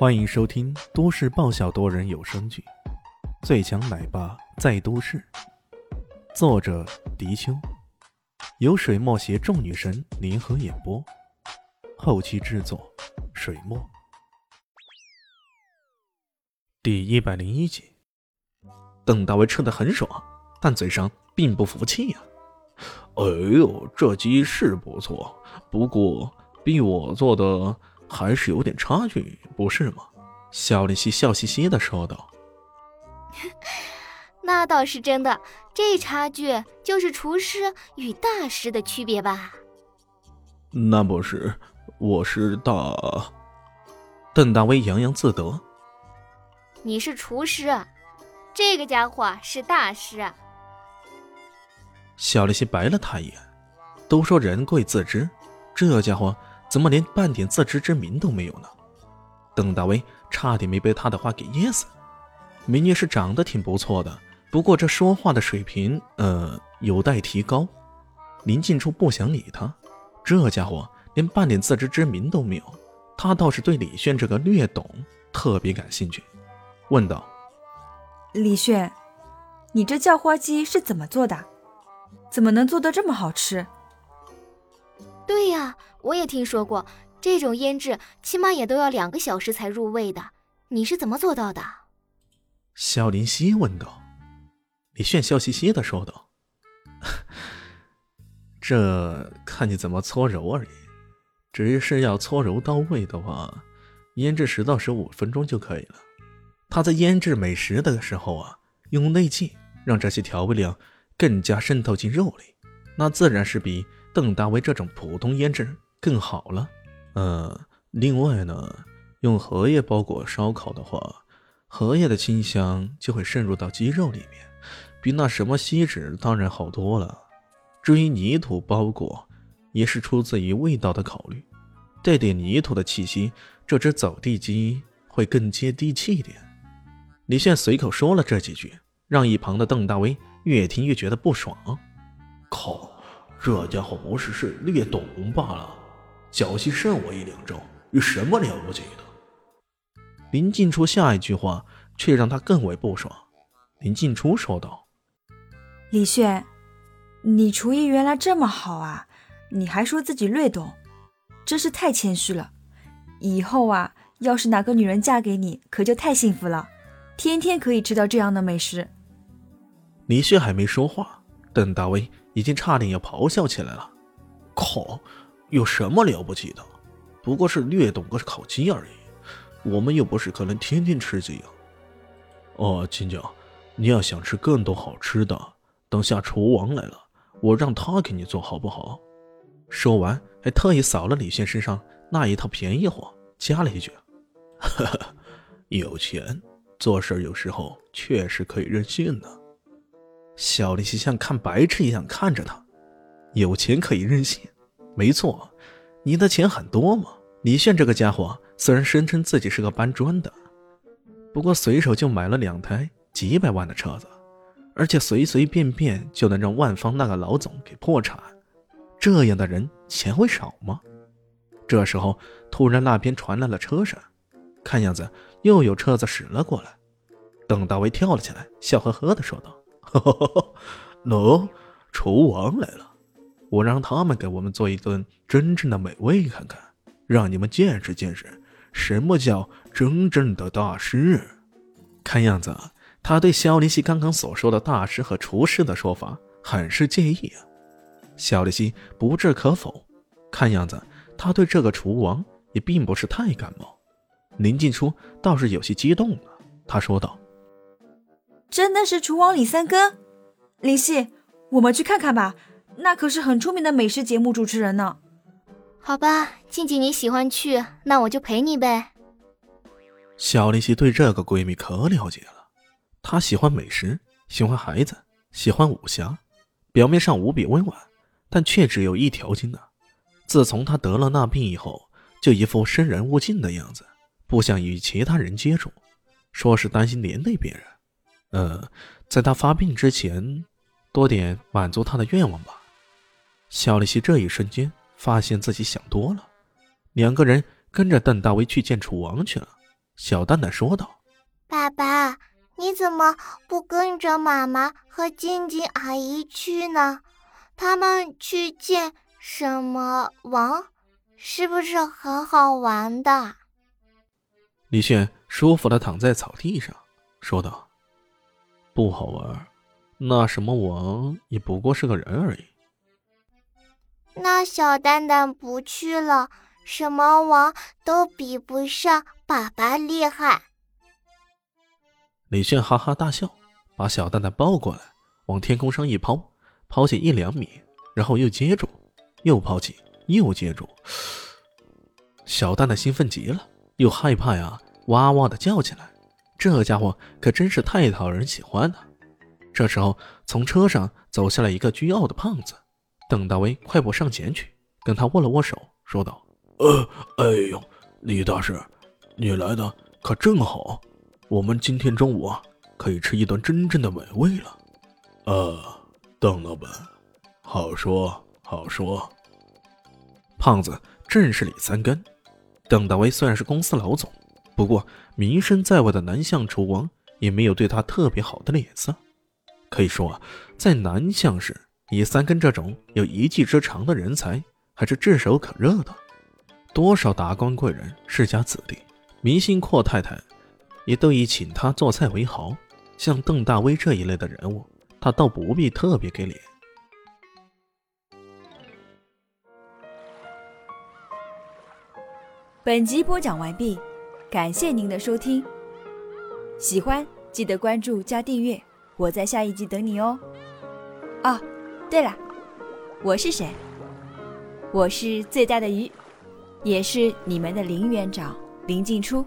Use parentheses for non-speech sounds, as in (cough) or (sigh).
欢迎收听都市爆笑多人有声剧《最强奶爸在都市》，作者：迪秋，由水墨携众女神联合演播，后期制作：水墨。第一百零一集，邓大为吃的很爽，但嘴上并不服气呀。哎呦，这鸡是不错，不过比我做的。还是有点差距，不是吗？肖林熙笑嘻嘻的说道。(laughs) 那倒是真的，这差距就是厨师与大师的区别吧？那不是，我是大。邓大威洋洋自得。你是厨师，这个家伙是大师。小林熙白了他一眼。都说人贵自知，这家伙。怎么连半点自知之明都没有呢？邓大威差点没被他的话给噎死。美女是长得挺不错的，不过这说话的水平，呃，有待提高。林静初不想理他，这家伙连半点自知之明都没有。他倒是对李炫这个略懂特别感兴趣，问道：“李炫，你这叫花鸡是怎么做的？怎么能做得这么好吃？”对呀，我也听说过，这种腌制起码也都要两个小时才入味的。你是怎么做到的？肖林熙问道。李炫笑嘻嘻的说道：“ (laughs) 这看你怎么搓揉而已。只是要搓揉到位的话，腌制十到十五分钟就可以了。他在腌制美食的时候啊，用内劲让这些调味料更加渗透进肉里，那自然是比……”邓大为这种普通腌制更好了，呃，另外呢，用荷叶包裹烧烤的话，荷叶的清香就会渗入到鸡肉里面，比那什么锡纸当然好多了。至于泥土包裹，也是出自于味道的考虑，带点泥土的气息，这只走地鸡会更接地气一点。李现随口说了这几句，让一旁的邓大威越听越觉得不爽，靠！这家伙不是是略懂罢了，侥幸胜我一两招，有什么了不起的？林静初下一句话却让他更为不爽。林静初说道：“李炫，你厨艺原来这么好啊？你还说自己略懂，真是太谦虚了。以后啊，要是哪个女人嫁给你，可就太幸福了，天天可以吃到这样的美食。”李炫还没说话，邓大威。已经差点要咆哮起来了！靠，有什么了不起的？不过是略懂个烤鸡而已。我们又不是可能天天吃鸡啊。哦，亲家，你要想吃更多好吃的，等下厨王来了，我让他给你做好不好？说完，还特意扫了李现身上那一套便宜货，加了一句：“呵呵，有钱做事有时候确实可以任性的。”小李西像看白痴一样看着他，有钱可以任性，没错，你的钱很多嘛？李炫这个家伙虽然声称自己是个搬砖的，不过随手就买了两台几百万的车子，而且随随便便就能让万方那个老总给破产，这样的人钱会少吗？这时候突然那边传来了车声，看样子又有车子驶了过来，邓大为跳了起来，笑呵呵的说道。哈 (laughs) 喏，厨王来了，我让他们给我们做一顿真正的美味看看，让你们见识见识什么叫真正的大师。看样子他对肖林熙刚刚所说的大师和厨师的说法很是介意啊。肖林熙不置可否，看样子他对这个厨王也并不是太感冒。林静初倒是有些激动了，他说道。真的是厨王李三哥，林夕，我们去看看吧，那可是很出名的美食节目主持人呢。好吧，静静你喜欢去，那我就陪你呗。小林夕对这个闺蜜可了解了，她喜欢美食，喜欢孩子，喜欢武侠，表面上无比温婉，但却只有一条心呢。自从她得了那病以后，就一副生人勿近的样子，不想与其他人接触，说是担心连累别人。呃，在他发病之前，多点满足他的愿望吧。小丽西这一瞬间发现自己想多了，两个人跟着邓大威去见楚王去了。小蛋蛋说道：“爸爸，你怎么不跟着妈妈和晶晶阿姨去呢？他们去见什么王，是不是很好玩的？”李炫舒服的躺在草地上，说道：“不好玩，那什么王也不过是个人而已。”那小蛋蛋不去了。什么王都比不上爸爸厉害。李炫哈哈大笑，把小蛋蛋抱过来，往天空上一抛，抛起一两米，然后又接住，又抛起，又接住。小蛋蛋兴奋极了，又害怕呀，哇哇的叫起来。这家伙可真是太讨人喜欢了。这时候，从车上走下来一个倨傲的胖子，邓大威快步上前去，跟他握了握手，说道。呃，哎呦，李大师，你来的可正好，我们今天中午啊，可以吃一顿真正的美味了。呃，邓老板，好说好说。胖子正是李三根。邓大威虽然是公司老总，不过名声在外的南向楚王也没有对他特别好的脸色。可以说啊，在南向市，以三根这种有一技之长的人才还是炙手可热的。多少达官贵人、世家子弟、明星阔太太，也都以请他做菜为豪。像邓大威这一类的人物，他倒不必特别给脸。本集播讲完毕，感谢您的收听。喜欢记得关注加订阅，我在下一集等你哦。哦，对了，我是谁？我是最大的鱼。也是你们的林园长林静初。